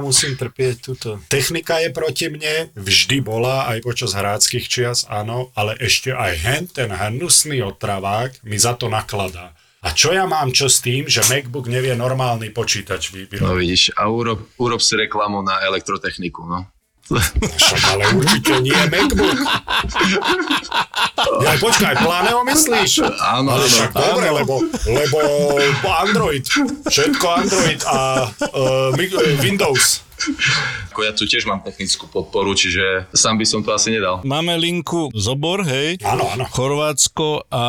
musím trpieť túto. Technika je proti mne, vždy bola, aj počas hráckých čias, áno, ale ešte aj hen, ten hnusný otravák mi za to nakladá. A čo ja mám čo s tým, že MacBook nevie normálny počítač vyrobiť? No vidíš, a urob, urob si reklamu na elektrotechniku, no. Však ale určite nie MacBook. Ja, počkaj, Planeo myslíš? Áno, ale áno, však dobre, lebo, lebo Android, všetko Android a uh, Windows. Ako ja tu tiež mám technickú podporu, čiže sám by som to asi nedal. Máme linku Zobor, hej? Áno, áno. Chorvátsko a,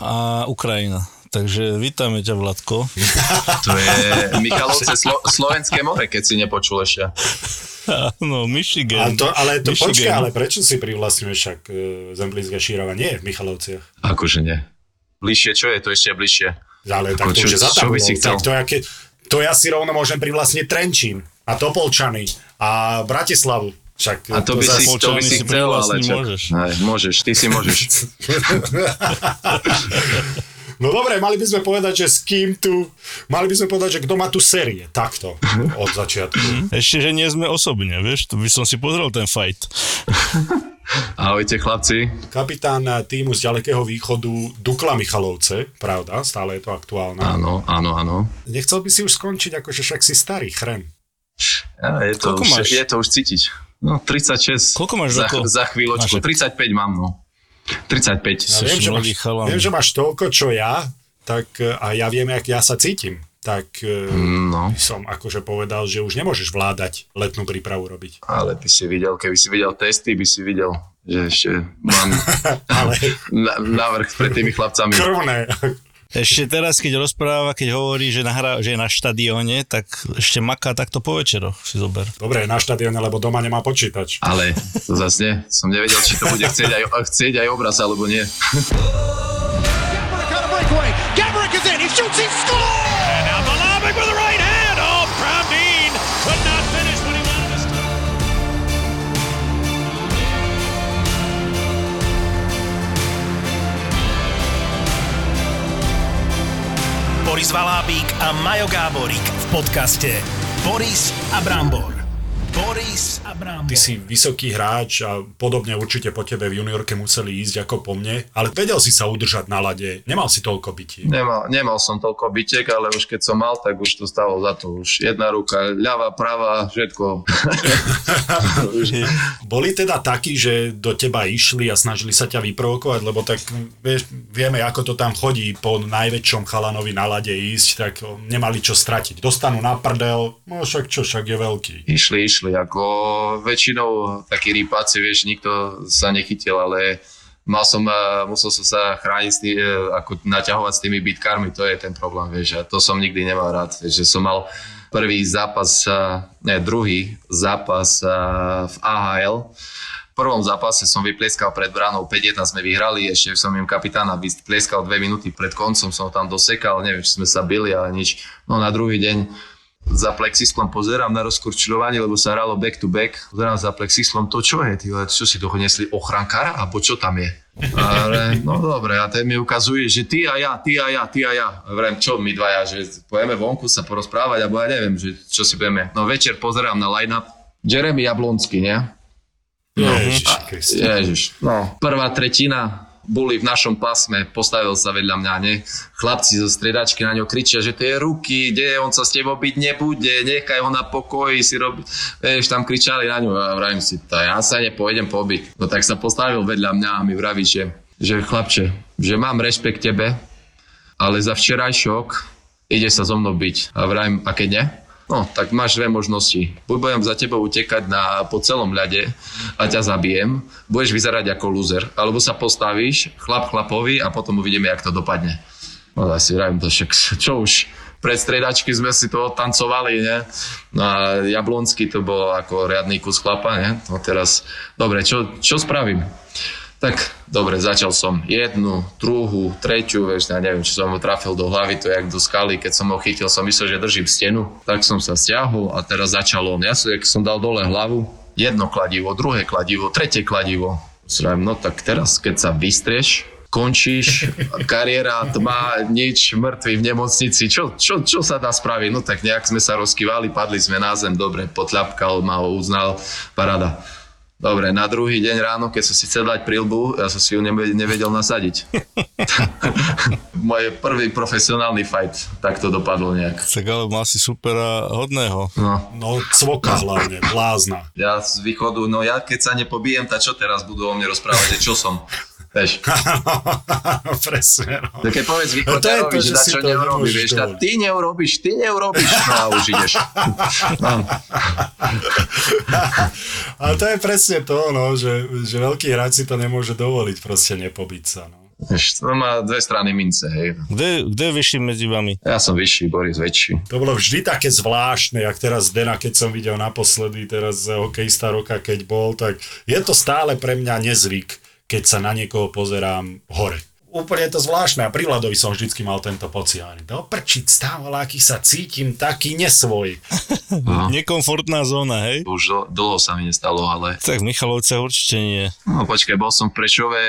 a Ukrajina. Takže vítame ťa, Vladko. To je Michalovce Slo- Slovenské more, keď si nepočul ešte. Áno, Michigan. Ale to, ale to Michigan. počkaj, ale prečo si privlastňuješ však e, Zemplínska šírava nie v Michalovciach? Akože nie. Bližšie, čo je to ešte bližšie? Ale tak to čo- je za čo by si chcel? Tak to, ja ke, to ja si rovno môžem privlastniť Trenčín a Topolčany a Bratislavu. Však A to by, si, to by si si chcel, ale čo? môžeš. Aj, môžeš, ty si môžeš. No dobre, mali by sme povedať, že s kým tu... Mali by sme povedať, že kto má tu série. Takto. Od začiatku. Ešte, že nie sme osobne, vieš, to by som si pozrel ten fight. Ahojte chlapci. Kapitán týmu z ďalekého východu Dukla Michalovce, pravda, stále je to aktuálne. Áno, áno, áno. Nechcel by si už skončiť, akože však si starý chren. Ja, je, to Koľko už, máš? je to už cítiť. No, 36. Koľko máš za, rokov? za chvíľočku. Máš- 35 mám, no. 35. Ja viem, že máš, viem, že máš toľko, čo ja, tak e, a ja viem, jak ja sa cítim. Tak e, No, som akože povedal, že už nemôžeš vládať letnú prípravu robiť. ale by si videl, keby si videl testy, by si videl, že ešte mám Ale na, navrh pred tými chlapcami. krvné. Ešte teraz, keď rozpráva, keď hovorí, že, nahrá, že je na štadióne, tak ešte maká takto po večeroch, si zober. Dobre, na štadióne, lebo doma nemá počítač. Ale to zase nie. Som nevedel, či to bude chcieť aj, chcieť aj obraz, alebo nie. A breakaway. Gabrick is in. He shoots. He scores. Boris Valábík a Majo Gáborík v podcaste Boris a Brambor. Boris a Brambor. Ty si vysoký hráč a podobne určite po tebe v juniorke museli ísť ako po mne, ale vedel si sa udržať na lade, nemal si toľko bytí. Nemal, nemal som toľko bytiek, ale už keď som mal, tak už to stalo za to. Už jedna ruka, ľava, pravá, všetko. Boli teda takí, že do teba išli a snažili sa ťa vyprovokovať, lebo tak vieš, vieme, ako to tam chodí po najväčšom chalanovi na lade ísť, tak nemali čo stratiť. Dostanú na prdel, no však čo, však je veľký. Išli, išli, ako väčšinou takí rýpáci, vieš, nikto sa nechytil, ale mal som, eh, musel som sa chrániť, tý, eh, ako naťahovať s tými bitkármi, to je ten problém, vieš, a to som nikdy nemal rád, vieš, že som mal prvý zápas, eh, ne, druhý zápas v AHL, v prvom zápase som vyplieskal pred bránou 5-1 sme vyhrali, ešte som im kapitána vyplieskal dve minúty pred koncom, som tam dosekal, neviem, či sme sa bili, ale nič. No na druhý deň za plexisklom pozerám na rozkurčľovanie, lebo sa hralo back to back. Pozerám za plexisklom, to čo je, ty, čo si toho nesli, ochrankára, alebo čo tam je? Ale, no dobre, a ten mi ukazuje, že ty a ja, ty a ja, ty a ja. A Vrem, čo my dvaja, že pojeme vonku sa porozprávať, alebo ja neviem, že čo si budeme. No večer pozerám na line-up, Jeremy Jablonský, nie? No, Ježiš. Ježiš. No, prvá tretina boli v našom pásme, postavil sa vedľa mňa, nie? Chlapci zo striedačky na ňo kričia, že tie ruky, kde on sa s tebou byť nebude, nechaj ho na pokoji, si robi... Vieš, tam kričali na ňu a vravím si, ja sa nepôjdem pobiť. No tak sa postavil vedľa mňa a mi vraví, že, že chlapče, že mám rešpekt tebe, ale za včerajšok ide sa so mnou byť. A vravím, a keď nie? No, tak máš dve možnosti. Buď budem za tebou utekať na, po celom ľade a ťa zabijem, budeš vyzerať ako loser, alebo sa postavíš, chlap chlapovi a potom uvidíme, jak to dopadne. No ja si vravím, to však čo už, pred stredačky sme si to tancovali, ne? No a Jablonský to bol ako riadný kus chlapa, ne? No teraz, dobre, čo, čo spravím? Tak, dobre, začal som jednu, druhú, tretiu, vieš, ja neviem, či som ho trafil do hlavy, to je jak do skaly, keď som ho chytil, som myslel, že držím stenu, tak som sa stiahol a teraz začal on. Ja som, som dal dole hlavu, jedno kladivo, druhé kladivo, tretie kladivo. Sravím, no tak teraz, keď sa vystrieš, končíš, kariéra, tma, nič, mŕtvy v nemocnici, čo, čo, čo sa dá spraviť? No tak nejak sme sa rozkývali, padli sme na zem, dobre, potľapkal ma ho, uznal, parada. Dobre, na druhý deň ráno, keď som si chcel dať prilbu, ja som si ju nevedel nasadiť. Moje prvý profesionálny fight, tak to dopadlo nejak. Tak ale mal si supera hodného. No. No, cvoka hlavne, blázna. Ja z východu, no ja keď sa nepobijem, tak čo teraz budú o mne rozprávať, čo som? Vieš. Presne, no. Tak keď povedz No to je to, východárovi, že že si čo nemôžeš vieš, dovoliť. ty neurobíš, ty neurobíš, no a už ideš. No. Ale to je presne to, no, že, že veľký hráč si to nemôže dovoliť, proste nepobiť sa. No. To má dve strany mince, hej. Kde, kde je vyšší medzi vami? Ja som vyšší, Boris väčší. To bolo vždy také zvláštne, jak teraz Dena, keď som videl naposledy, teraz hokejista roka, keď bol, tak je to stále pre mňa nezvyk, keď sa na niekoho pozerám hore. Úplne je to zvláštne a pri Vladovi som vždycky mal tento pocit. Ani do prčic, stávaláky sa cítim taký nesvoj. No. Nekomfortná zóna, hej? Už dl- dlho sa mi nestalo, ale... Tak v Michalovce určite nie. No počkaj, bol som v Prešove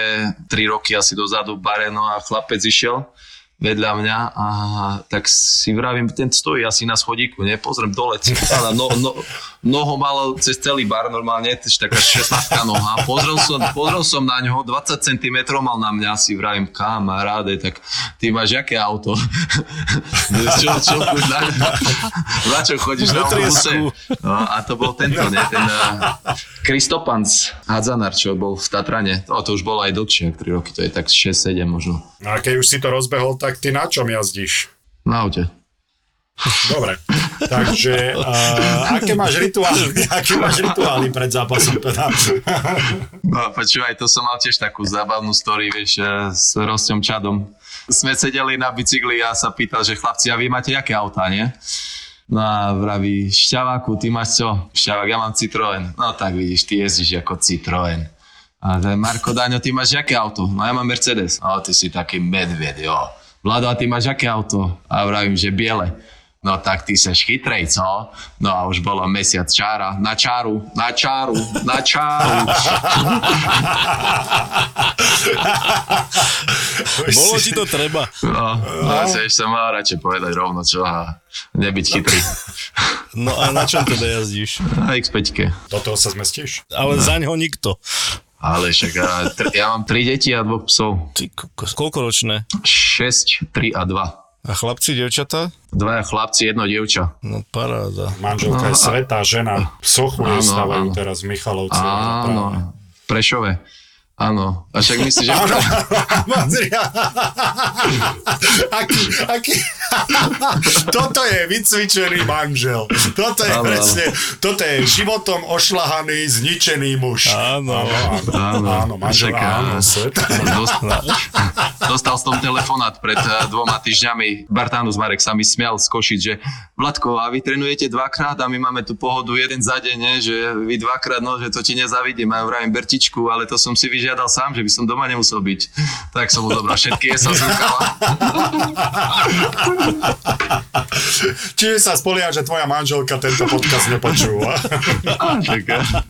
3 roky asi dozadu v bare, no a chlapec išiel vedľa mňa a tak si vravím, ten stojí asi na schodíku, ne? Pozriem dole, ale no, no, noho mal cez celý bar normálne, tiež taká 16 noha. Pozrel som, pozrel som na ňoho, 20 cm mal na mňa, si vravím, kamaráde, tak ty máš jaké auto? čo, čo, na, na čo chodíš na autobuse? No, a to bol tento, ne? Ten Kristopans Hadzanár, čo bol v Tatrane. To, to už bolo aj dlhšie, 3 roky, to je tak 6-7 možno. No a keď už si to rozbehol, tak ty na čom jazdíš? Na aute. Dobre, takže uh, aké máš rituály, aké máš rituály pred zápasom teda? No počúvaj, to som mal tiež takú zábavnú story, vieš, eh, s Rostom Čadom. Sme sedeli na bicykli a sa pýtal, že chlapci, a vy máte jaké autá, nie? No a vraví, Šťaváku, ty máš čo? Šťavák, ja mám Citroen. No tak vidíš, ty jezdíš ako Citroen. A Marko Daňo, ty máš jaké auto? No ja mám Mercedes. No ty si taký medved, jo. Vlado, a ty máš aké auto? A vravím, že biele. No tak ty seš chytrej, co? No a už bolo mesiac čára. Na čáru, na čáru, na čáru. Bolo ti to treba. No, no. ja ešte mal radšej povedať rovno čo a nebyť chytrý. No a na čom teda jazdíš? Na X5. Do toho sa zmestíš? Ale za ňo nikto. Ale však ja, tr- ja mám tri deti a dvoch psov. Ty. Koľko ročné? 6, 3 a 2. A chlapci, devčatá? Dvaja chlapci, jedno dievča. No paráda. Manželka je svetá žena. Sochu Áno, stávajú áno. teraz v Michalovci. Áno, Prešove. Áno. A však myslíš, že... aký, aký... toto je vycvičený manžel. Toto je Áno, presne, toto je životom ošlahaný, zničený muž. Áno. áno, áno, áno manžel, áno, áno. Dostal, som telefonát pred eh, dvoma týždňami. Bartánus Marek sa mi smial z Košic, že Vladko, a vy trénujete dvakrát a my máme tu pohodu jeden za deň, ne? že vy dvakrát, no, že to ti nezavidím. A ja vravím Bertičku, ale to som si vyžiadal sám, že by som doma nemusel byť. Tak som mu zobral všetky sa zrukala. Čiže sa spolieha, že tvoja manželka tento podcast nepočúva.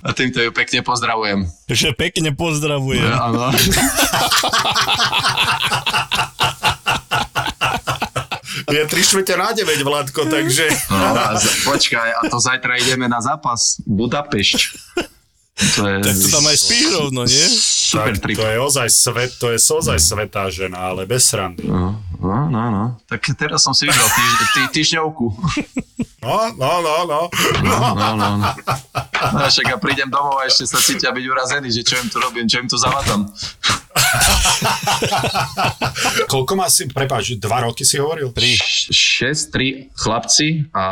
A týmto ju pekne pozdravujem. Že pekne pozdravujem. Áno. Je 3 štvrte na 9, Vladko, takže... No, a z- počkaj, a to zajtra ideme na zápas Budapešť. To je Tak to tam aj spíš rovno, nie? super Tak trip. to je ozaj svet, to je ozaj svetá žena, ale bez srandy. No, no, no, no. Tak teraz som si vybral týž, tý, týždňovku. No, no, no, no. No, no, no. no. No, však ja prídem domov a ešte sa cítia byť urazený, že čo im tu robím, čo im tu zavadzam. Koľko má si, prepáč, dva roky si hovoril? 6, 3 chlapci a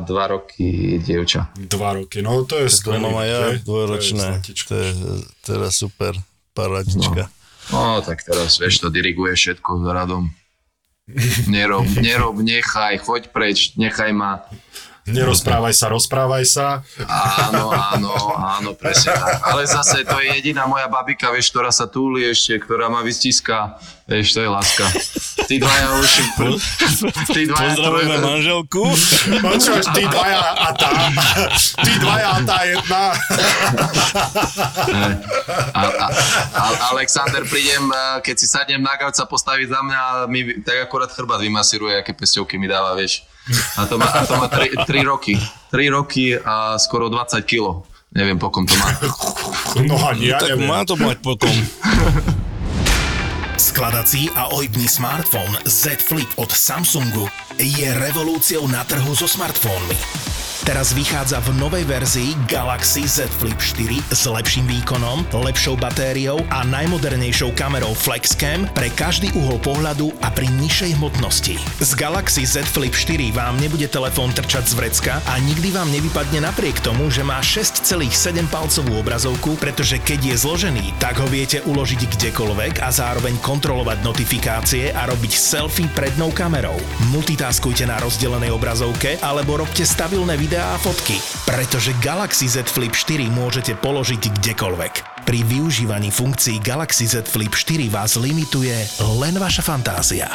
2 roky dievča. Dva roky, no to je To skvelé. mám aj ja, dvojročné. To je. To teraz super paradička. No, tak teraz, vieš, to diriguje všetko s radom. Nerob, nerob, nechaj, choď preč, nechaj ma. Nerozprávaj sa, rozprávaj sa. Áno, áno, áno, presne tak. Ale zase to je jediná moja babika, vieš, ktorá sa túli ešte, ktorá ma vystiská. Vieš, to je láska. Tí dvaja už... Tí dvaja... Pozdravujeme manželku. Počúvaš, ty dvaja a tá. Ty dvaja a tá jedna. A, a, a, Alexander, prídem, eh, keď si sadnem na gauč sa postaví za mňa a mi tak akurát chrbát vymasíruje, aké pesťovky mi dáva, vieš. A to má, a to má 3, roky. 3 roky a skoro 20 kilo. Neviem, pokom to má. No ani ja tak neviem. má to mať pokom. Skladací a ojibný smartfón Z Flip od Samsungu je revolúciou na trhu so smartfónmi. Teraz vychádza v novej verzii Galaxy Z Flip 4 s lepším výkonom, lepšou batériou a najmodernejšou kamerou FlexCam pre každý uhol pohľadu a pri nižšej hmotnosti. Z Galaxy Z Flip 4 vám nebude telefón trčať z vrecka a nikdy vám nevypadne napriek tomu, že má 6,7 palcovú obrazovku, pretože keď je zložený, tak ho viete uložiť kdekoľvek a zároveň kontrolovať notifikácie a robiť selfie prednou kamerou. Multitaskujte na rozdelenej obrazovke alebo robte stabilné videá a fotky, pretože Galaxy Z Flip 4 môžete položiť kdekoľvek. Pri využívaní funkcií Galaxy Z Flip 4 vás limituje len vaša fantázia.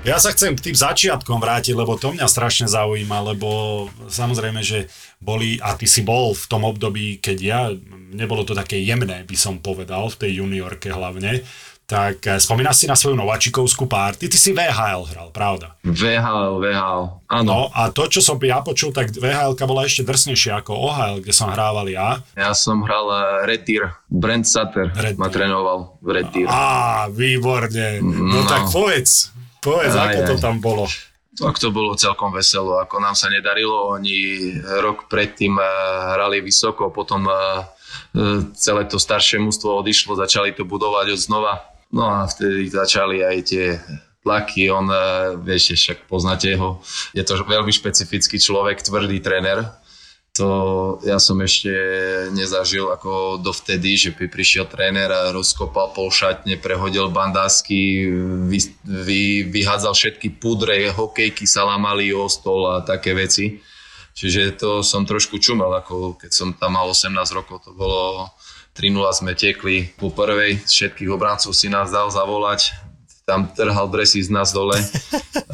Ja sa chcem k tým začiatkom vrátiť, lebo to mňa strašne zaujíma, lebo samozrejme, že boli, a ty si bol v tom období, keď ja, nebolo to také jemné, by som povedal, v tej juniorke hlavne, tak eh, spomínaš si na svoju nováčikovskú párty, ty si VHL hral, pravda? VHL, VHL, áno. No a to, čo som ja počul, tak VHL bola ešte drsnejšia ako OHL, kde som hrával ja. Ja som hral eh, Deer. Brent Sutter Red ma trénoval v Deer. Á, výborne. No, No. tak povedz, povedz, Aj, ako to aj. tam bolo. Tak to bolo celkom veselo, ako nám sa nedarilo, oni rok predtým eh, hrali vysoko, potom eh, eh, celé to staršie mužstvo odišlo, začali to budovať od znova. No a vtedy začali aj tie tlaky, on, eh, vieš, však poznáte ho, je to veľmi špecifický človek, tvrdý tréner, to ja som ešte nezažil ako dovtedy, že by prišiel tréner a rozkopal pol šatne, prehodil bandásky, vy, vy, vyhádzal všetky pudre, hokejky sa lamali o stol a také veci. Čiže to som trošku čumel, ako keď som tam mal 18 rokov, to bolo 3-0 sme tekli po prvej, z všetkých obrancov si nás dal zavolať, tam trhal dresy z nás dole.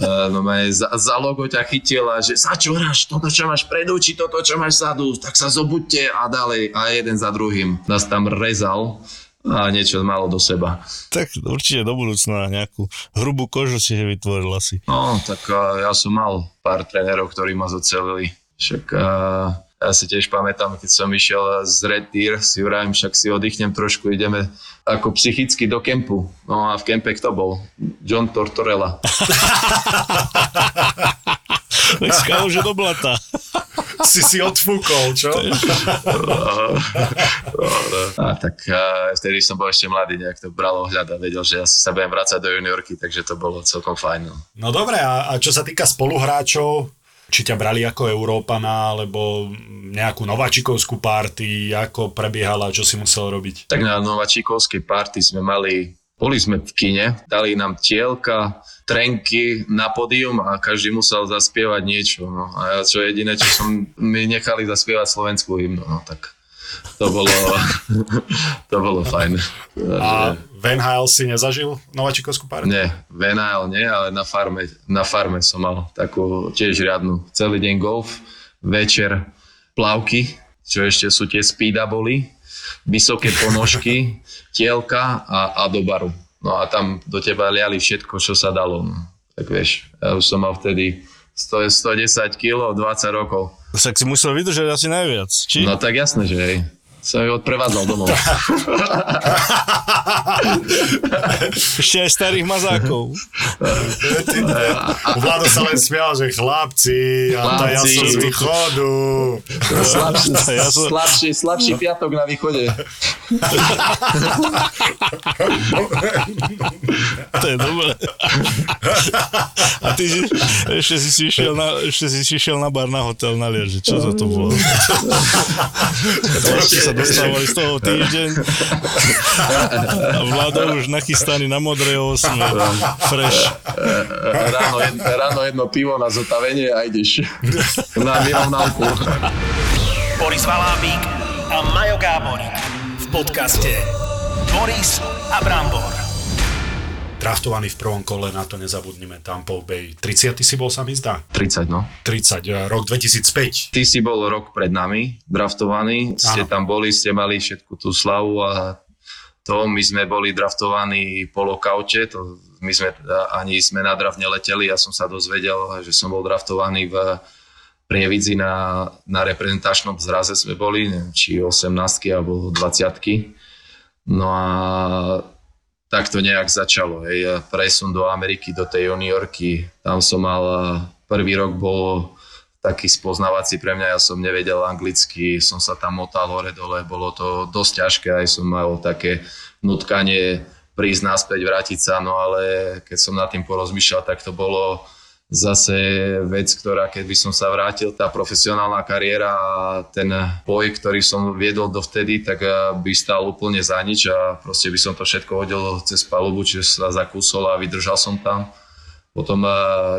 Uh, no za, za logo ťa chytil a že sa čo hráš, toto čo máš predu, či toto čo máš zadu, tak sa zobuďte a ďalej a jeden za druhým. Nás tam rezal a niečo malo do seba. Tak určite do budúcna nejakú hrubú kožu si vytvoril asi. No, tak uh, ja som mal pár trénerov, ktorí ma zocelili. Však uh, ja si tiež pamätám, keď som išiel z Red Deer, si vravím, však si oddychnem trošku, ideme ako psychicky do kempu. No a v kempe kto bol? John Tortorella. Tak skáže do blata. Si si odfúkol, čo? A tak a vtedy som bol ešte mladý, nejak to bral ohľad a vedel, že ja sa budem vrácať do juniorky, takže to bolo celkom fajn. No. No dobre, a, a čo sa týka spoluhráčov, či ťa brali ako Európana, alebo nejakú nováčikovskú party, ako prebiehala, čo si musel robiť? Tak na Novačíkovskej party sme mali, boli sme v kine, dali nám tielka, trenky na pódium a každý musel zaspievať niečo. No. A čo jediné, čo som, mi nechali zaspievať slovenskú hymnu, no tak to bolo, to bolo fajn. A v NHL si nezažil nováčikovskú party? Nie, v NHL nie, ale na farme, na farme som mal takú tiež riadnu. Celý deň golf, večer plavky, čo ešte sú tie speeda boli, vysoké ponožky, tielka a, a do baru. No a tam do teba liali všetko, čo sa dalo. No. Tak vieš, ja už som mal vtedy 100, 110 kg, 20 rokov. Však si musel vydržať asi najviac, či? No tak jasné, že hej. Som ju odprevádzal domov. Ešte aj starých mazákov. Vlado sa len smial, že chlapci, a tá ja som z východu. Slabší, Ja som- slabší, slabší piatok na východe. To je dobré. A ty si, ešte si išiel na, ešte si išiel na bar na hotel na lieže. Čo za to bolo? Ešte dostávali z toho týždeň a Vlado už nachystaný na modrej osme. Fresh. Ráno, jed, ráno jedno pivo na zotavenie a ideš na vyrovnávku. Boris Valábík a Majo Gáborík v podcaste Boris a Brambor. Draftovaný v prvom kole, na to nezabudnime, Tampa Bay. 30 si bol, sa mi zdá. 30, no. 30, eh, rok 2005. Ty si bol rok pred nami, draftovaný, ste Áno. tam boli, ste mali všetku tú slavu a to, my sme boli draftovaní po lokaute, to my sme teda ani sme na draft neleteli, ja som sa dozvedel, že som bol draftovaný v Prievidzi na, na reprezentačnom zraze sme boli, neviem, či 18 alebo 20 No a tak to nejak začalo. Hej. Presun do Ameriky, do tej juniorky. Tam som mal, prvý rok bol taký spoznávací pre mňa, ja som nevedel anglicky, som sa tam motal hore dole, bolo to dosť ťažké, aj som mal také nutkanie prísť naspäť, vrátiť sa, no ale keď som nad tým porozmýšľal, tak to bolo zase vec, ktorá keď by som sa vrátil, tá profesionálna kariéra a ten boj, ktorý som viedol dovtedy, tak eh, by stal úplne za nič a proste by som to všetko hodil cez palubu, čiže sa zakúsol a vydržal som tam. Potom eh,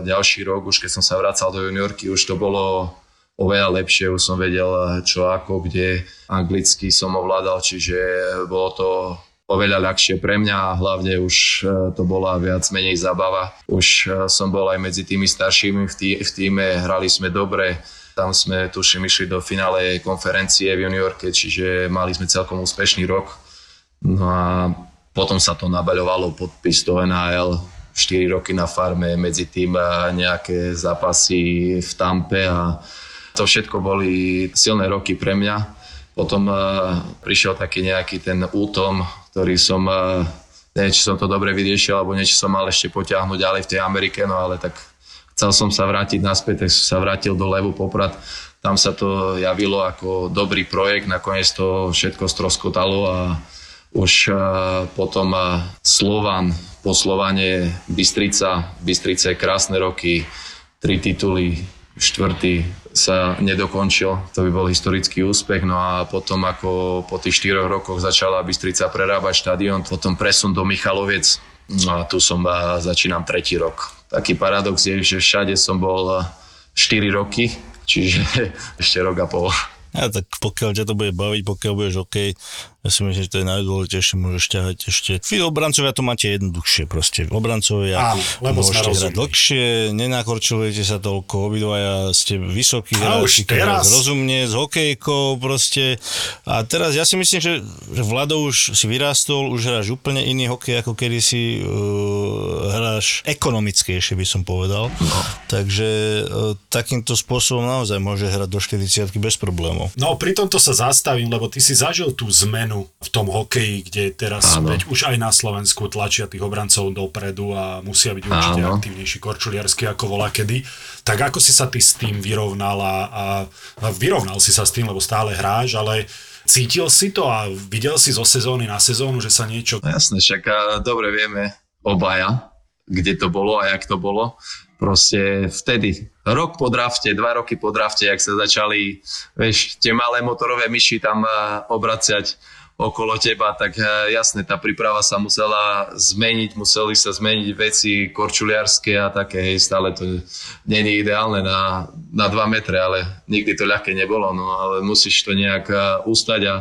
ďalší rok, už keď som sa vracal do juniorky, už to bolo oveľa lepšie, už som vedel eh, čo ako, kde anglicky som ovládal, čiže bolo to oveľa ľahšie pre mňa a hlavne už eh, to bola viac menej zabava. Už eh, som bol aj medzi tými staršími v, tý, v týme, hrali sme dobre, tam sme tuším išli do finále konferencie v juniorke, čiže mali sme celkom úspešný rok. No a potom sa to nabaľovalo podpis do NHL, 4 roky na farme, medzi tým nejaké zápasy v Tampe a to všetko boli silné roky pre mňa. Potom uh, prišiel taký nejaký ten útom, ktorý som, uh, neviem, či som to dobre vyriešil, alebo niečo som mal ešte potiahnuť ďalej v tej Amerike, no ale tak chcel som sa vrátiť naspäť, tak som sa vrátil do Levu Poprad. Tam sa to javilo ako dobrý projekt, nakoniec to všetko stroskotalo a už uh, potom uh, Slovan, po Slovane Bystrica, Bystrice krásne roky, tri tituly, štvrtý sa nedokončil, to by bol historický úspech, no a potom ako po tých štyroch rokoch začala Bystrica prerábať štadión, potom presun do Michaloviec, no a tu som a, začínam tretí rok. Taký paradox je, že všade som bol 4 roky, čiže ešte rok a pol. A tak pokiaľ ťa to bude baviť, pokiaľ budeš OK, ja si myslím, že to je najdôležitejšie, môžeš ťahať ešte. Vy obrancovia to máte jednoduchšie proste. Obrancovia Áno, lebo môžete hrať dlhšie, nenakorčulujete sa toľko, obidvaja ste vysokí hráči, teraz- rozumne, s hokejkou proste. A teraz ja si myslím, že, že Vlado už si vyrástol, už hráš úplne iný hokej, ako kedy si uh, hráš ekonomickejšie, by som povedal. No. Takže uh, takýmto spôsobom naozaj môže hrať do 40 bez problémov. No pri tomto sa zastavím, lebo ty si zažil tú zmenu v tom hokeji, kde teraz Áno. veď už aj na Slovensku tlačia tých obrancov dopredu a musia byť určite Áno. aktívnejší korčuliarsky ako volá kedy. Tak ako si sa ty s tým vyrovnal a, a, vyrovnal si sa s tým, lebo stále hráš, ale cítil si to a videl si zo sezóny na sezónu, že sa niečo... No jasne, však dobre vieme obaja, kde to bolo a jak to bolo. Proste vtedy, rok po drafte, dva roky po drafte, jak sa začali, vieš, tie malé motorové myši tam obraciať okolo teba, tak a, jasne, tá príprava sa musela zmeniť, museli sa zmeniť veci korčuliarské a také, hej, stále to je ideálne na, na 2 metre, ale nikdy to ľahké nebolo, no ale musíš to nejak a, ustať a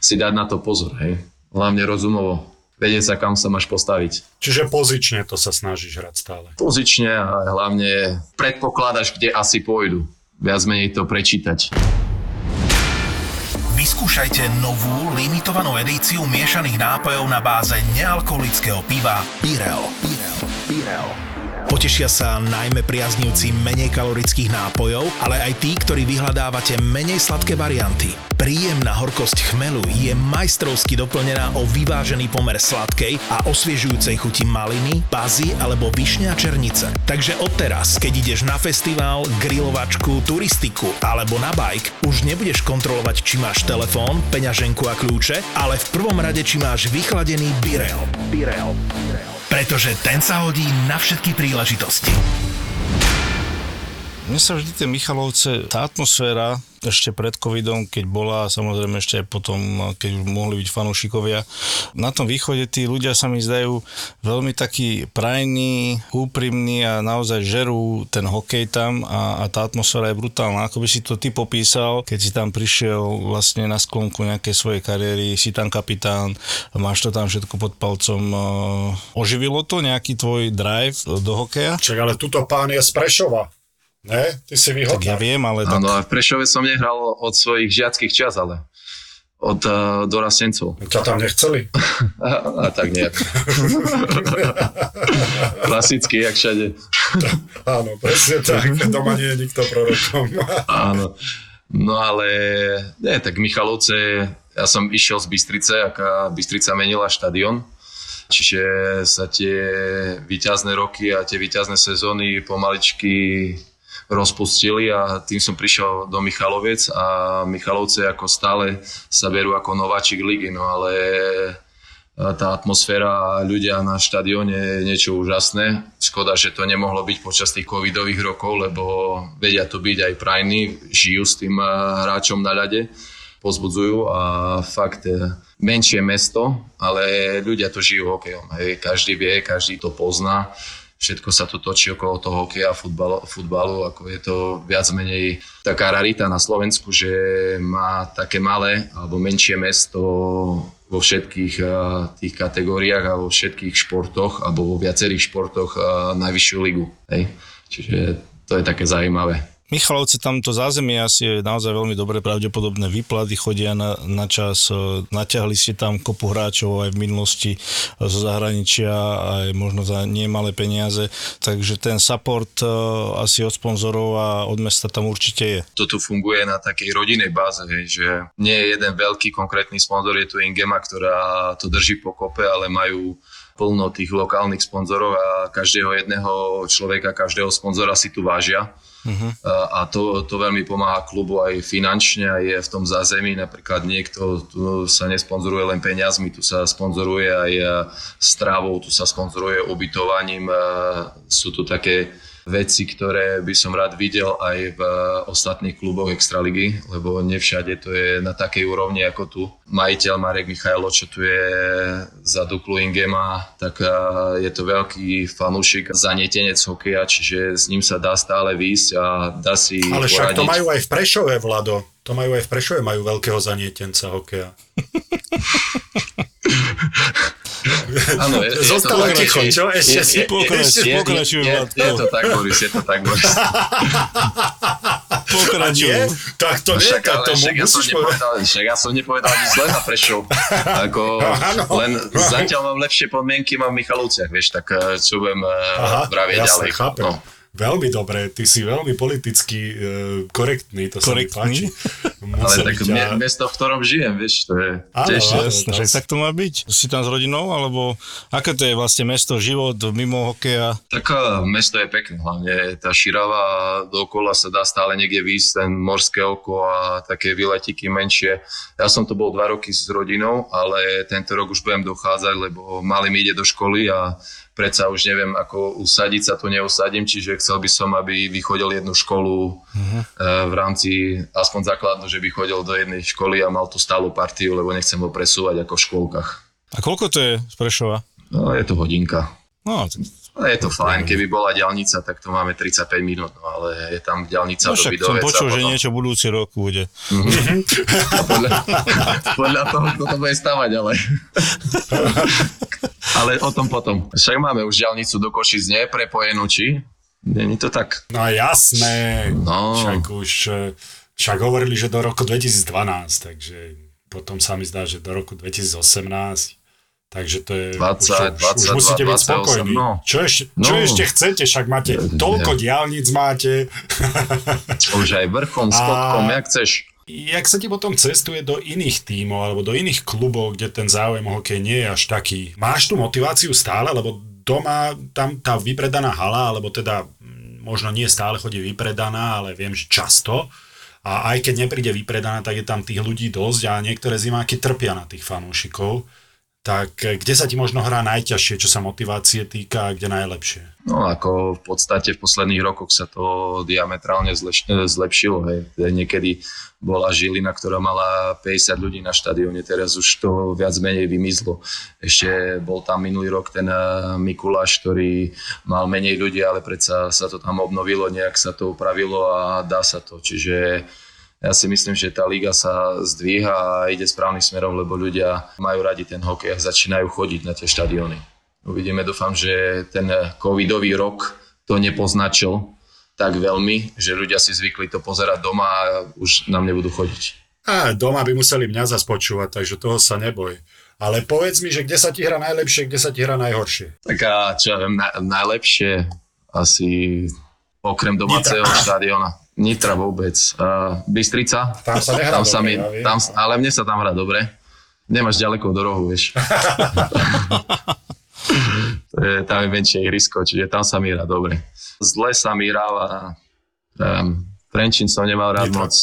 si dať na to pozor, hej. Hlavne rozumovo vedieť sa, kam sa máš postaviť. Čiže pozične to sa snažíš hrať stále. Pozične a hlavne predpokladaš, kde asi pôjdu. Viac menej to prečítať. Vyskúšajte novú limitovanú edíciu miešaných nápojov na báze nealkoholického piva Pirel. Pirel. Pirel. Potešia sa najmä priaznivci menej kalorických nápojov, ale aj tí, ktorí vyhľadávate menej sladké varianty. Príjemná horkosť chmelu je majstrovsky doplnená o vyvážený pomer sladkej a osviežujúcej chuti maliny, bazy alebo višňa černice. Takže odteraz, keď ideš na festival, grilovačku, turistiku alebo na bike, už nebudeš kontrolovať, či máš telefón, peňaženku a kľúče, ale v prvom rade, či máš vychladený Birel. Birel. Pretože ten sa hodí na všetky príležitosti. Mne sa vždy tie Michalovce, tá atmosféra ešte pred covidom, keď bola, a samozrejme ešte aj potom, keď už mohli byť fanúšikovia. Na tom východe tí ľudia sa mi zdajú veľmi takí prajní, úprimní a naozaj žerú ten hokej tam a, a tá atmosféra je brutálna. Ako by si to ty popísal, keď si tam prišiel vlastne na sklonku nejakej svojej kariéry, si tam kapitán, máš to tam všetko pod palcom. Oživilo to nejaký tvoj drive do hokeja? Čak, ale tuto pán je z Prešova. Ne? Ty si vyhodná. Tak ja viem, ale... Tak... Áno, v Prešove som nehral od svojich žiackých čas, ale od uh, dorastencov. Ťa tam nechceli? a, a tak nejak. Klasicky, jak všade. Áno, presne tak. Doma nie je nikto prorokom. Áno. No ale, nie, tak Michalovce, ja som išiel z Bystrice, aká Bystrica menila štadión. Čiže sa tie výťazné roky a tie výťazné sezóny pomaličky rozpustili a tým som prišiel do Michalovec a Michalovce ako stále sa berú ako nováčik ligy, no ale tá atmosféra a ľudia na štadióne je niečo úžasné. Škoda, že to nemohlo byť počas tých covidových rokov, lebo vedia to byť aj prajní, žijú s tým hráčom na ľade, pozbudzujú a fakt e, menšie mesto, ale ľudia to žijú hokejom. Hej. Každý vie, každý to pozná všetko sa tu točí okolo toho hokeja a futbalu, futbalu, ako je to viac menej taká rarita na Slovensku, že má také malé alebo menšie mesto vo všetkých tých kategóriách a vo všetkých športoch alebo vo viacerých športoch najvyššiu ligu. Hej. Čiže to je také zaujímavé. Michalovce, tamto zázemie asi je naozaj veľmi dobre, pravdepodobné výplady chodia na, na čas, e, naťahli ste tam kopu hráčov aj v minulosti e, zo zahraničia, aj možno za nemalé peniaze, takže ten support e, asi od sponzorov a od mesta tam určite je. To tu funguje na takej rodinej báze, že nie je jeden veľký konkrétny sponzor, je tu Ingema, ktorá to drží po kope, ale majú plno tých lokálnych sponzorov a každého jedného človeka, každého sponzora si tu vážia Uh-huh. A to, to veľmi pomáha klubu aj finančne, aj v tom zázemí. Napríklad niekto tu sa nesponzoruje len peniazmi, tu sa sponzoruje aj stravou, tu sa sponzoruje ubytovaním. Sú tu také veci, ktoré by som rád videl aj v ostatných kluboch Extraligy, lebo nevšade to je na takej úrovni ako tu. Majiteľ Marek Michajlo, čo tu je za Duklu Ingema, tak je to veľký fanúšik, zanietenec hokeja, čiže s ním sa dá stále výjsť a dá si Ale však poradiť. to majú aj v Prešove, Vlado. To majú aj v Prešove, majú veľkého zanietenca hokeja. Áno, je, Zostalo ticho, čo? Ešte si pokračuj, je, je, je, to tak, Boris, je to tak, Boris. Pokračuj. Tak to no, nie, ale, to však, ja som nepovedal, však ja som nepovedal nič zle na Prešov. Ako, len zatiaľ mám lepšie podmienky, mám v Michalovciach, vieš, tak eh, čo budem eh, vraviť ďalej. Chápem. No. Veľmi dobre, ty si veľmi politicky uh, korektný, to korektný. sa mi páči. Ale tak ťa... mesto, v ktorom žijem, vieš, to je áno, tiež. Jasne, že tak to má byť. Si tam s rodinou, alebo aké to je vlastne mesto, život mimo hokeja? Tak uh, mesto je pekné, hlavne tá širava dookola sa dá stále niekde výjsť, ten morské oko a také vyletiky menšie. Ja som to bol dva roky s rodinou, ale tento rok už budem dochádzať, lebo malý mi ide do školy a predsa už neviem, ako usadiť sa tu neusadím, čiže chcel by som, aby vychodil jednu školu uh-huh. v rámci aspoň základnú, že by chodil do jednej školy a mal tú stálu partiu, lebo nechcem ho presúvať ako v škôlkach. A koľko to je z Prešova? No, je to hodinka. No, je to fajn, keby bola diálnica, tak to máme 35 minút, no ale je tam diálnica no, do Bidovec. som počul, že niečo budúci rok bude. Mm-hmm. podľa, podľa toho, kto to bude stavať, ale... ale o tom potom. Však máme už diálnicu do Košic, nie prepojenú, či? Není to tak? No jasné. No. Však už, však hovorili, že do roku 2012, takže potom sa mi zdá, že do roku 2018 Takže to je... 20, už, už 22, musíte byť 28, spokojní. no. Čo, ešte, čo No. ešte chcete? Však máte toľko diálnic máte. Už aj vrchom, schodkom, jak chceš. Jak sa ti potom cestuje do iných tímov alebo do iných klubov, kde ten záujem hokej nie je až taký? Máš tu motiváciu stále, lebo doma tam tá vypredaná hala, alebo teda mm, možno nie stále chodí vypredaná, ale viem, že často. A aj keď nepríde vypredaná, tak je tam tých ľudí dosť a niektoré zimáky trpia na tých fanúšikov. Tak eh, kde sa ti možno hrá najťažšie, čo sa motivácie týka a kde najlepšie? No ako v podstate v posledných rokoch sa to diametrálne zlepšilo. Hej. Niekedy bola Žilina, ktorá mala 50 ľudí na štadióne, teraz už to viac menej vymizlo. Ešte bol tam minulý rok ten e, Mikuláš, ktorý mal menej ľudí, ale predsa sa to tam obnovilo, nejak sa to upravilo a dá sa to. Čiže ja si myslím, že tá liga sa zdvíha a ide správnym smerom, lebo ľudia majú radi ten hokej a začínajú chodiť na tie štadióny. Uvidíme, dúfam, že ten covidový rok to nepoznačil tak veľmi, že ľudia si zvykli to pozerať doma a už nám nebudú chodiť. A doma by museli mňa zas počúvať, takže toho sa neboj. Ale povedz mi, že kde sa ti hrá najlepšie, kde sa ti hrá najhoršie. Tak a čo ja viem, na, najlepšie asi okrem domáceho štadióna. Nitra vôbec. Uh, Bystrica. Tam sa nehrá tam sa dobre, mi, ja viem. tam, Ale mne sa tam hrá dobre. Nemáš ďaleko do rohu, vieš. to je, tam je menšie ihrisko, čiže tam sa mi hrá dobre. Zle sa mi hráva um, Trenčín som nemal rád Nitra. moc.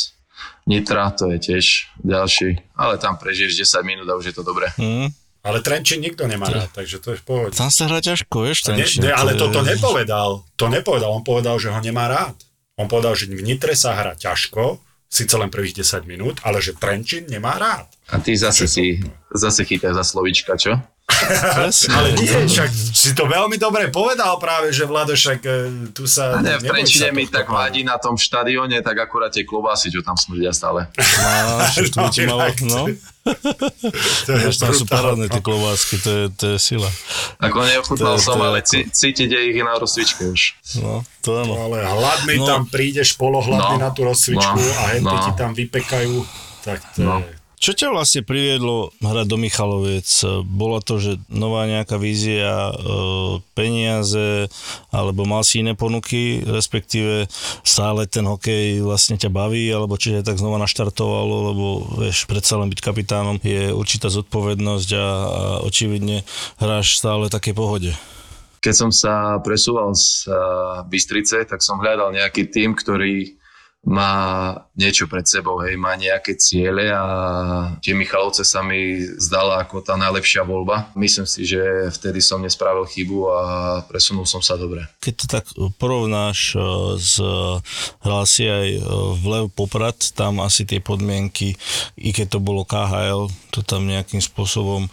Nitra, to je tiež ďalší. Ale tam prežiješ 10 minút a už je to dobré. Hm. Ale Trenčín nikto nemá rád, takže to je v pohode. Tam sa hrá ťažko, vieš, Ne, Trenčín, ne, ale to toto je- nepovedal. To nepovedal. On povedal, že ho nemá rád. On povedal, že v Nitre sa hrá ťažko, síce len prvých 10 minút, ale že Trenčín nemá rád. A ty zase si zase chytáš za slovička, čo? Presne. Ale nie, však si to veľmi dobre povedal práve, že Vlado, však e, tu sa... A ne, v Trenčine mi tak vadí na tom štadióne, tak akurát tie klobásy, čo tam smrdia stále. Máš, to by ti malo, no. To je tam sú parádne tie klobásky, to je, to je sila. Ako neochutnal som, ale cítiť je ich na rozcvičke už. No, to áno. Ale hladný No. tam prídeš, polohladný No. na tú rozcvičku No. a henty No. ti tam vypekajú, tak to No. je... Čo ťa vlastne priviedlo hrať do Michaloviec? Bola to, že nová nejaká vízia, e, peniaze, alebo mal si iné ponuky, respektíve stále ten hokej vlastne ťa baví, alebo či tak znova naštartovalo, lebo vieš, predsa len byť kapitánom je určitá zodpovednosť a, očividne hráš stále v takej pohode. Keď som sa presúval z uh, Bystrice, tak som hľadal nejaký tým, ktorý má niečo pred sebou, hej, má nejaké ciele a tie Michalovce sa mi zdala ako tá najlepšia voľba. Myslím si, že vtedy som nespravil chybu a presunul som sa dobre. Keď to tak porovnáš e, s hral aj e, v Lev Poprad, tam asi tie podmienky, i keď to bolo KHL, to tam nejakým spôsobom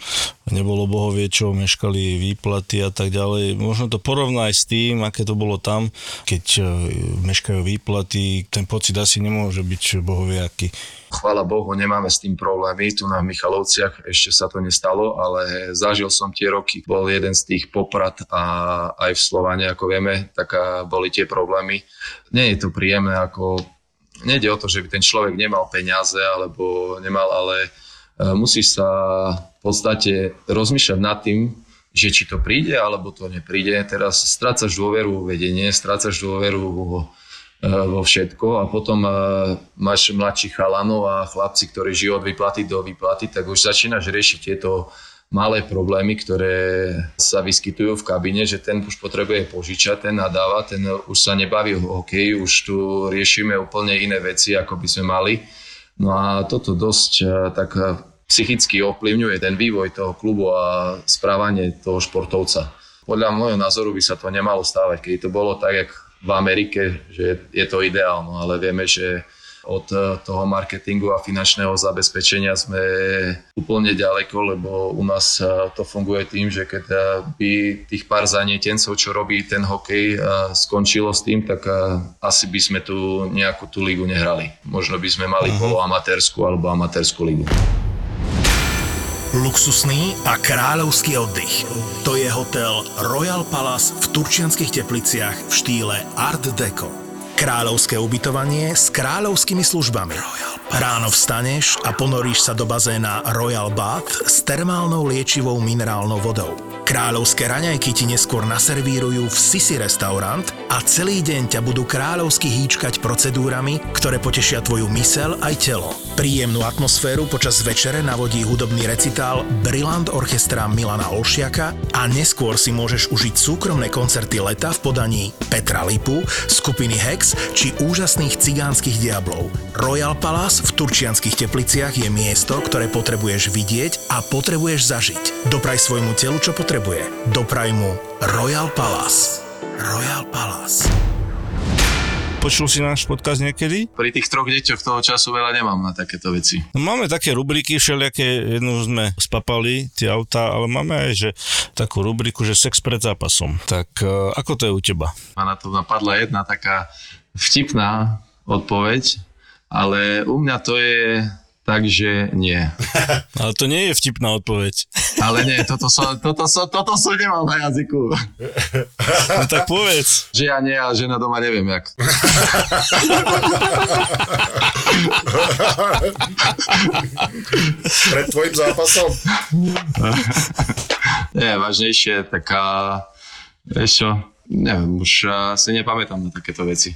nebolo bohovie čo, meškali výplaty a tak ďalej. Možno to porovnaj s tým, aké to bolo tam, keď e, meškajú výplaty, ten pocit asi nemôže byť bohovie aký. Chvála Bohu, nemáme s tým problémy. Tu na Michalovciach ešte sa to nestalo, ale zažil som tie roky. Bol jeden z tých poprad a aj v Slovane, ako vieme, tak boli tie problémy. Nie je to príjemné, ako nejde o to, že by ten človek nemal peniaze alebo nemal, ale e, musíš sa v podstate rozmýšľať nad tým, že či to príde alebo to nepríde. Teraz strácaš dôveru v vedenie, strácaš dôveru e, vo všetko a potom e, máš mladších chalanov a chlapci, ktorí žijú od výplaty do výplaty, tak už začínaš riešiť tieto malé problémy, ktoré sa vyskytujú v kabíne, že ten už potrebuje požičať, ten nadáva, ten už sa nebaví o hokeji, už tu riešime úplne iné veci, ako by sme mali. No a toto dosť eh, tak psychicky ovplyvňuje ten vývoj toho klubu a správanie toho športovca. Podľa môjho názoru by sa to nemalo stávať, keď to bolo tak, jak v Amerike, že je to ideálno, ale vieme, že od eh, toho marketingu a finančného zabezpečenia sme úplne ďaleko, lebo u nás eh, to funguje tým, že keď eh, by tých pár zanietencov, čo robí ten hokej, skončilo s tým, tak asi by sme tu nejakú tú ligu nehrali. Možno by sme mali poloamatérskú alebo amatérskú ligu. Luxusný a kráľovský oddych. To je hotel Royal Palace v Turčianskych tepliciach v štýle Art Deco. Kráľovské ubytovanie s kráľovskými službami. Ráno vstaneš a ponoríš sa do bazéna Royal Bath s termálnou liečivou minerálnou vodou. Kráľovské raňajky ti neskôr naservírujú v Sisi restaurant a celý deň ťa budú kráľovsky hýčkať procedúrami, ktoré potešia tvoju mysel aj telo. Príjemnú atmosféru počas večere navodí hudobný recitál Brillant orchestra Milana Olšiaka a neskôr si môžeš užiť súkromné koncerty leta v podaní Petra Lipu, skupiny Hex či úžasných cigánskych diablov. Royal Palace v Turčianskych tepliciach je miesto, ktoré potrebuješ vidieť a potrebuješ zažiť. Dopraj svojmu telu, čo potrebuje. Dopraj mu Royal Palace. Royal Palace. Počul si náš podcast niekedy? Pri tých troch deťoch toho času veľa nemám na takéto veci. No, máme také rubriky všelijaké, jednu sme spapali, tie autá, ale máme aj že takú rubriku, že sex pred zápasom. Tak uh, ako to je u teba? A na to napadla jedna taká vtipná odpoveď, ale u mňa to je Takže nie. Ale to nie je vtipná odpoveď. Ale nie, toto som, toto som, toto som nemal na jazyku. No tak povedz. Že ja nie, a žena doma neviem jak. Pred tvojim zápasom? Nie, vážnejšie, taká, vieš čo, neviem, už si nepamätám na takéto veci.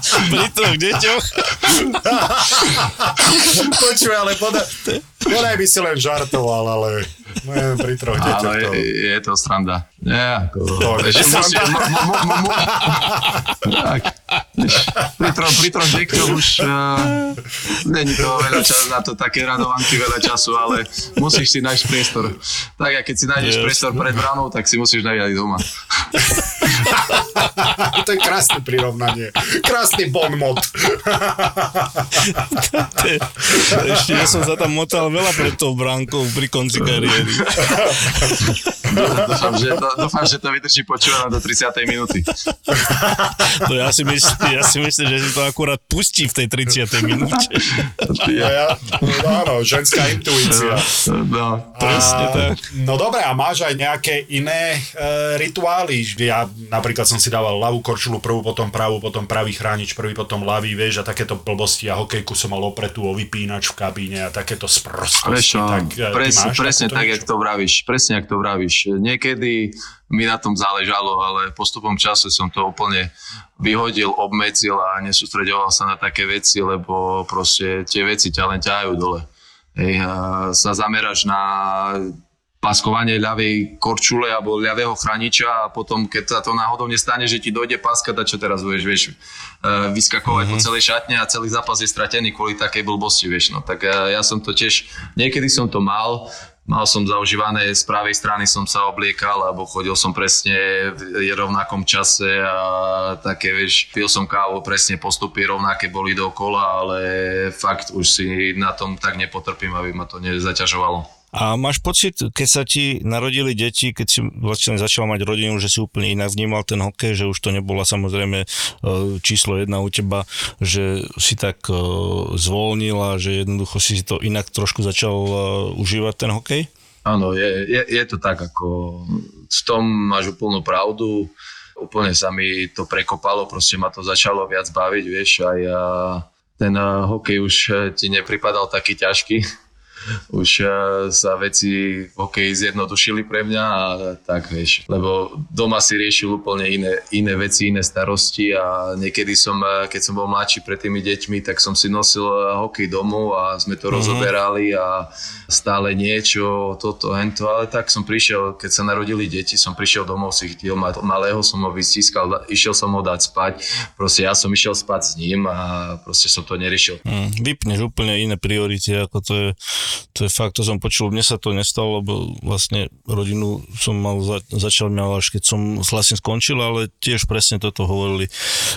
Pri troch deťoch? Počuj, ale podaj, podaj by si len žartoval, ale neviem, pri troch deťoch Ale to... je, je to sranda. Nie, ako... To je Ešte musí- sranda. mo- mo- mo- mo- tak. Pri troch, pri troch deťoch už uh, není to veľa času, na to také radovanky veľa času, ale musíš si nájsť priestor. Tak a keď si nájdeš Jasne. priestor pred branou, tak si musíš nájsť aj doma. to je krásne prirovnanie. Krásny bon mot. Ešte ja som sa tam motal veľa pred tou bránkou pri konci kariéry. Dúfam, že to, dúfam, že to vydrží počúvať do 30. minúty. To ja si myslím, ja si myslím, že si to akurát pustí v tej 30. minúte. No, ja, no, áno, ženská intuícia. No. Presne tak. No dobre, a máš aj nejaké iné e, rituály? Ja napríklad som si dával ľavú korčulu, prvú, potom pravú, potom pravý chránič, prvý, potom ľavý, vieš, a takéto blbosti a hokejku som mal opretú o vypínač v kabíne a takéto sprostosti. Vieš čo, tak, e, máš presne takéto tak, niečo? jak to vravíš. Presne, jak to vravíš. Niekedy mi na tom záležalo, ale postupom času som to úplne vyhodil, obmedzil a nesústredoval sa na také veci, lebo proste tie veci ťa len ťahajú dole. Hej, sa zameráš na paskovanie ľavej korčule alebo ľavého chraniča a potom, keď sa to náhodou nestane, že ti dojde paska, tak čo teraz budeš, vieš, eh, vyskakovať mm-hmm. po celej šatne a celý zápas je stratený kvôli takej blbosti, vieš, no. Tak eh, ja som to tiež, niekedy som to mal, mal som zaužívané, z pravej strany som sa obliekal, alebo chodil som presne v rovnakom čase a také, vieš, pil som kávu, presne postupy rovnaké boli dokola, ale fakt už si na tom tak nepotrpím, aby ma to nezaťažovalo. A máš pocit, keď sa ti narodili deti, keď si vlastne začal mať rodinu, že si úplne inak vnímal ten hokej, že už to nebola samozrejme e, číslo jedna u teba, že si tak e, zvolnil a že jednoducho si to inak trošku začal e, užívať ten hokej? Áno, je, je, je to tak, ako v tom máš úplnú pravdu. Úplne sa mi to prekopalo, proste ma to začalo viac baviť, vieš, a ja ten hokej už ti nepripadal taký ťažký. Už eh, sa veci v hokeji zjednodušili pre mňa a tak, vieš, lebo doma si riešil úplne iné, iné veci, iné starosti a niekedy som, eh, keď som bol mladší pred tými deťmi, tak som si nosil eh, hokej domov a sme to rozoberali a stále niečo, toto, hento, ale tak som prišiel, keď sa narodili deti, som prišiel domov, si chytil ma- malého, som ho vystiskal, išiel som ho dať spať, proste ja som išiel spať s ním a proste som to neriešil. Mm, vypneš úplne iné priority, ako to je, to je fakt, to som počul, mne sa to nestalo, lebo vlastne rodinu som mal, za, začal mal až keď som vlastne skončil, ale tiež presne toto hovorili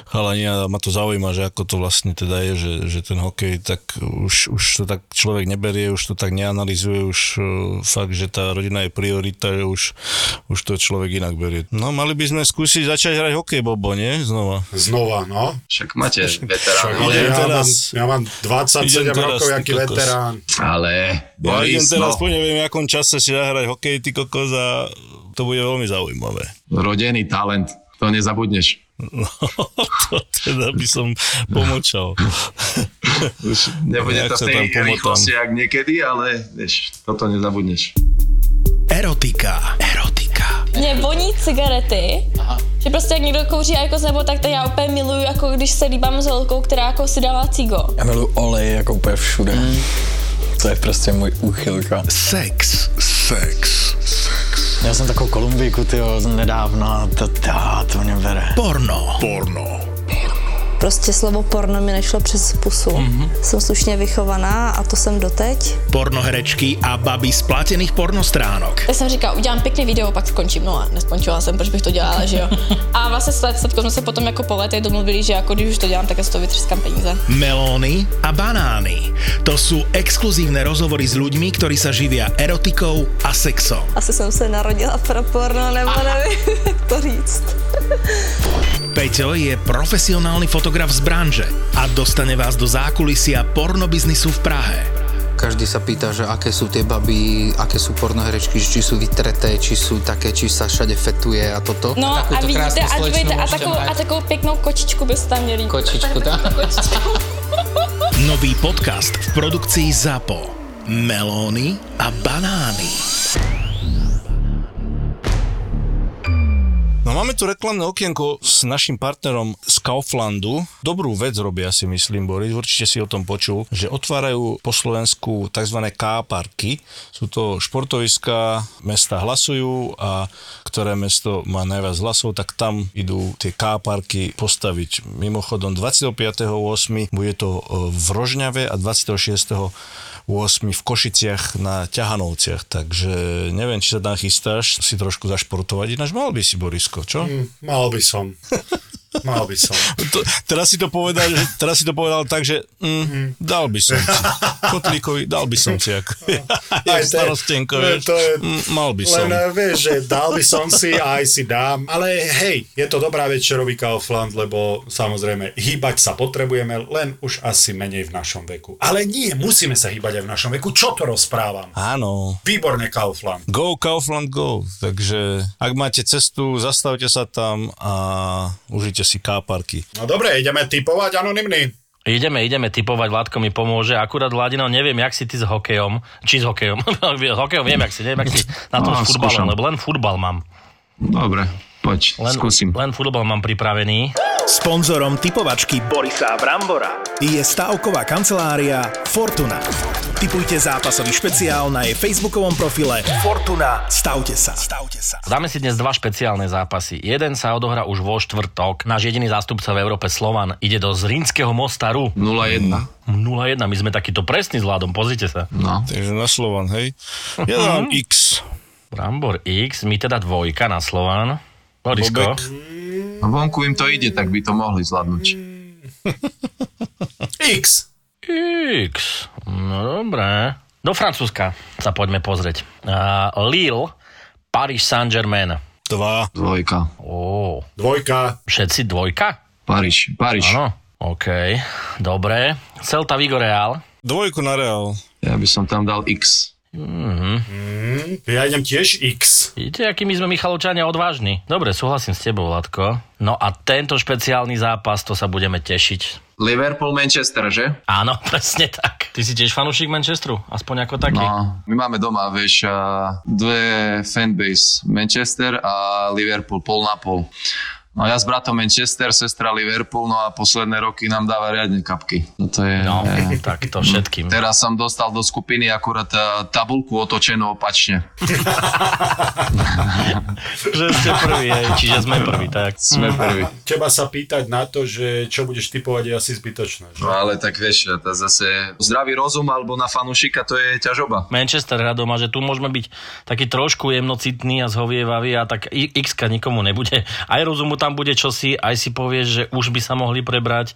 chalani a ma to zaujíma, že ako to vlastne teda je, že, že ten hokej tak už, už to tak človek neberie, už to tak neanalizuje, už uh, fakt, že tá rodina je priorita, že už, už to človek inak berie. No mali by sme skúsiť začať hrať hokej, Bobo, nie? Znova. Znova, no. Však máte Však veterán. idem ja, mám, teraz. ja mám 27 Idem teraz, rokov, kokos. veterán. Ale Ne, Ja idem Boris, teraz no, po neviem akom čase si zahrať hokej, ty kokos a to bude veľmi zaujímavé. rodený talent, to nezabudneš. No, to teda by som pomočal. Už nebude Jak to v tej rýchlosti, jak niekedy, ale vieš, toto nezabudneš. Erotika. Erotika. Mě voní cigarety, Aha. že prostě jak někdo kouří jako nebo tak to já úplně miluju, jako když se líbám s holkou, která jako si dává cigo. Já miluji olej jako úplně všude. Mm. To je prostě můj úchylka. Sex. Sex. Já jsem takovou Kolumbijku, tyjo, nedávno to, to, to mě bere. Porno. Porno. Prostě slovo porno mi nešlo přes pusu. Mm-hmm. Jsem slušně vychovaná a to jsem doteď. Pornoherečky a baby z platených pornostránok. Tak jsem říkala, udělám pěkný video, pak skončím. No a neskončila jsem, proč bych to dělala, že jo. A vlastně s Setkou jsme se potom jako po letech domluvili, že jako když už to dělám, tak já z toho vytřeskám peníze. Melóny a banány. To sú exkluzívne rozhovory s ľuďmi, ktorí sa živia erotikou a sexom. Asi jsem se narodila pro porno, nebo nevím, jak to říct. Peťo je profesionálny fotograf z branže a dostane vás do zákulisia pornobiznisu v Prahe. Každý sa pýta, že aké sú tie baby, aké sú pornoherečky, či sú vytreté, či sú také, či sa všade fetuje a toto. No a, vidíte, a, dívejte, a, takovou, a takovou pěknou kočičku byste tam měli. Kočičku? Kočičku. Nový podcast v produkcii ZAPO. Melóny a banány. Máme tu reklamné okienko s našim partnerom z Kauflandu. Dobrú vec robia si myslím, Boris, určite si o tom počul, že otvárajú po Slovensku tzv. K-parky. Sú to športoviská, mesta hlasujú a ktoré mesto má najviac hlasov, tak tam idú tie K-parky postaviť. Mimochodom 25.8. bude to e, v Rožňave a 26. 8 v Košiciach na Ťahanovciach, takže neviem, či sa tam chystáš si trošku zašportovať, ináč mal by si Borisko, čo? Mm, mal by som. Mal by som. To, teraz, si to povedal, že, teraz si to povedal tak, že mm, dal by som si. Kotlíkovi dal by som si. Ako, jak starostenko, vieš. to je, mm, mal by som. Len eh, vieš, že dal by som si a aj si dám. Ale hej, je to dobrá vec, čo robí Kaufland, lebo samozrejme hýbať sa potrebujeme, len už asi menej v našom veku. Ale nie, musíme sa hýbať aj v našom veku. Čo to rozprávam? Áno. Výborne Kaufland. Go Kaufland Go. Takže ak máte cestu, zastavte sa tam a užite si káparky. No dobre, ideme typovať anonymný. Ideme, ideme typovať, Vládko mi pomôže. Akurát Vladino, neviem, jak si ty s hokejom. Či s hokejom. hokejom viem, jak si, neviem, jak si na tom No, s futbalom, lebo len futbal mám. Dobre, poď, Len, skúsim. len futbal mám pripravený. Sponzorom typovačky Borisa Brambora je stavková kancelária Fortuna. Typujte zápasový špeciál na jej facebookovom profile Fortuna. Stavte sa. Stavte sa. Dáme si dnes dva špeciálne zápasy. Jeden sa odohrá už vo štvrtok. Náš jediný zástupca v Európe Slovan ide do Zrínskeho mostaru. 0-1. 0-1, my sme takýto presní s Vladom, pozrite sa. No. Takže na Slovan, hej. Ja dám X. Brambor X, my teda dvojka na Slovan. Borisko. No vonku im to ide, tak by to mohli zvládnuť. X. X. No dobré. Do Francúzska sa poďme pozrieť. Uh, Lille, Paris Saint-Germain. Dva. Dvojka. Ó, Dvojka. všetci dvojka? Paríž, Paríž. Áno. OK, dobre. Celta Vigo Real. Dvojku na Real. Ja by som tam dal X. Mhm. Mm, ja idem tiež X. Vidíte, aký my sme Michalovčania odvážni. Dobre, súhlasím s tebou, Latko. No a tento špeciálny zápas, to sa budeme tešiť. Liverpool, Manchester, že? Áno, presne tak. Ty si tiež fanúšik Manchesteru? Aspoň ako taký? No, my máme doma, vieš, dve fanbase, Manchester a Liverpool, pol na pol. No ja s bratom Manchester, sestra Liverpool, no a posledné roky nám dáva riadne kapky. No to je... No, eh, tak to všetkým. Teraz som dostal do skupiny akurát eh, tabulku otočenú opačne. že ste prvý, hej, čiže sme prvý, tak. Sme prví. Teba sa pýtať na to, že čo budeš typovať je asi zbytočné. Že? No ale tak vieš, to zase zdravý rozum alebo na fanušika to je ťažoba. Manchester doma, že tu môžeme byť taký trošku jemnocitný a zhovievavý a tak x nikomu nebude. Aj rozumu tam bude čosi, aj si povieš, že už by sa mohli prebrať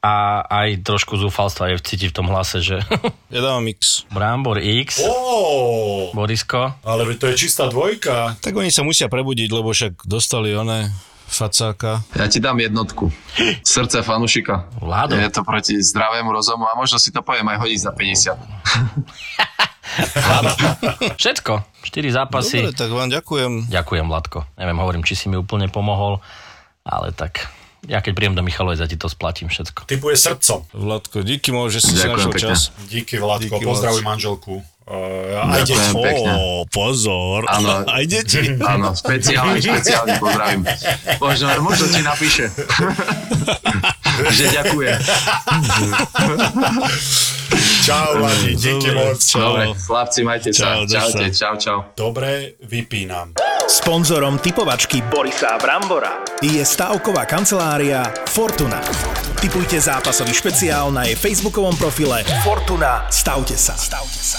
a aj trošku zúfalstva je cíti v tom hlase, že Ja dávam X. Brambor X, Ó, Borisko, ale to je čistá dvojka. Tak oni sa musia prebudiť, lebo však dostali one facáka. Ja ti dám jednotku. Srdce fanušika. Vlado. Je to proti zdravému rozumu a možno si to poviem aj hodiť za 50. Všetko. 4 zápasy. Dobre, tak vám ďakujem. Ďakujem, Vladko. Neviem, hovorím, či si mi úplne pomohol, ale tak ja keď príjem do Michalovec, ja ti to splatím všetko. Typuje srdcom. Vladko, díky mo, že si si Ďakujem našiel pekne. čas. Díky Vladko, Díky, pozdravuj Vlad. manželku. Uh, aj deti. Ó, pozor. Áno. Aj deti. Áno, špeciálne, špeciálne pozdravím. Možno, možno ti napíše. že ďakujem. Čau, Vladi, díky moc. čau. Dobre, chlapci, majte sa. Čau, Čaute, dosa. čau, čau. Dobre, vypínam. Sponzorom typovačky Borisa Brambora je stavková kancelária Fortuna. Typujte zápasový špeciál na jej facebookovom profile Fortuna. Stavte sa. Stavte sa.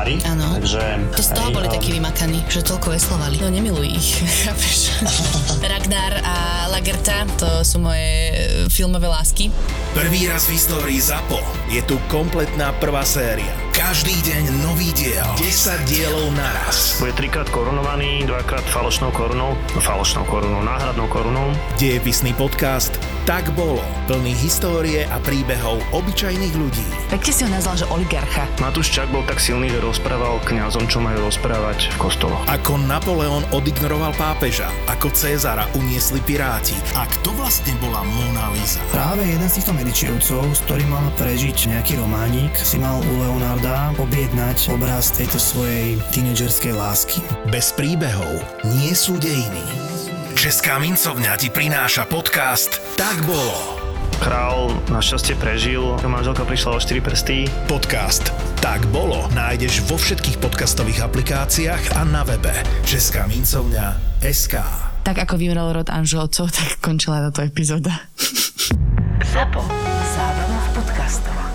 veslári. Áno. Takže... To z toho boli a- takí vymakaní, že toľko veslovali. No nemiluj ich, chápeš? Ragnar a Lagerta, to sú moje e, filmové lásky. Prvý raz v histórii ZAPO je tu kompletná prvá séria. Každý deň nový diel. 10 dielov naraz. Bude trikrát korunovaný, dvakrát falošnou korunou, no falošnou korunou, náhradnou korunou. Dejepisný podcast Tak bolo. Plný histórie a príbehov obyčajných ľudí. Pekne si ho nazval, že oligarcha. Matúš Čak bol tak silný, že rozprával kňazom, čo majú rozprávať v kostoloch. Ako Napoleon odignoroval pápeža, ako Cézara uniesli piráti a kto vlastne bola Mona Lisa. Práve jeden z týchto medičievcov, s ktorým mal prežiť nejaký románik, si mal u Leonarda objednať obraz tejto svojej tínedžerskej lásky. Bez príbehov nie sú dejiny. Česká mincovňa ti prináša podcast Tak bolo. Král našťastie prežil, manželka prišla o 4 prsty. Podcast Tak bolo nájdeš vo všetkých podcastových aplikáciách a na webe Česká mincovňa SK. Tak ako vymrel rod Anželcov, tak končila táto epizóda. Zapo. Zábrná v podcastovách.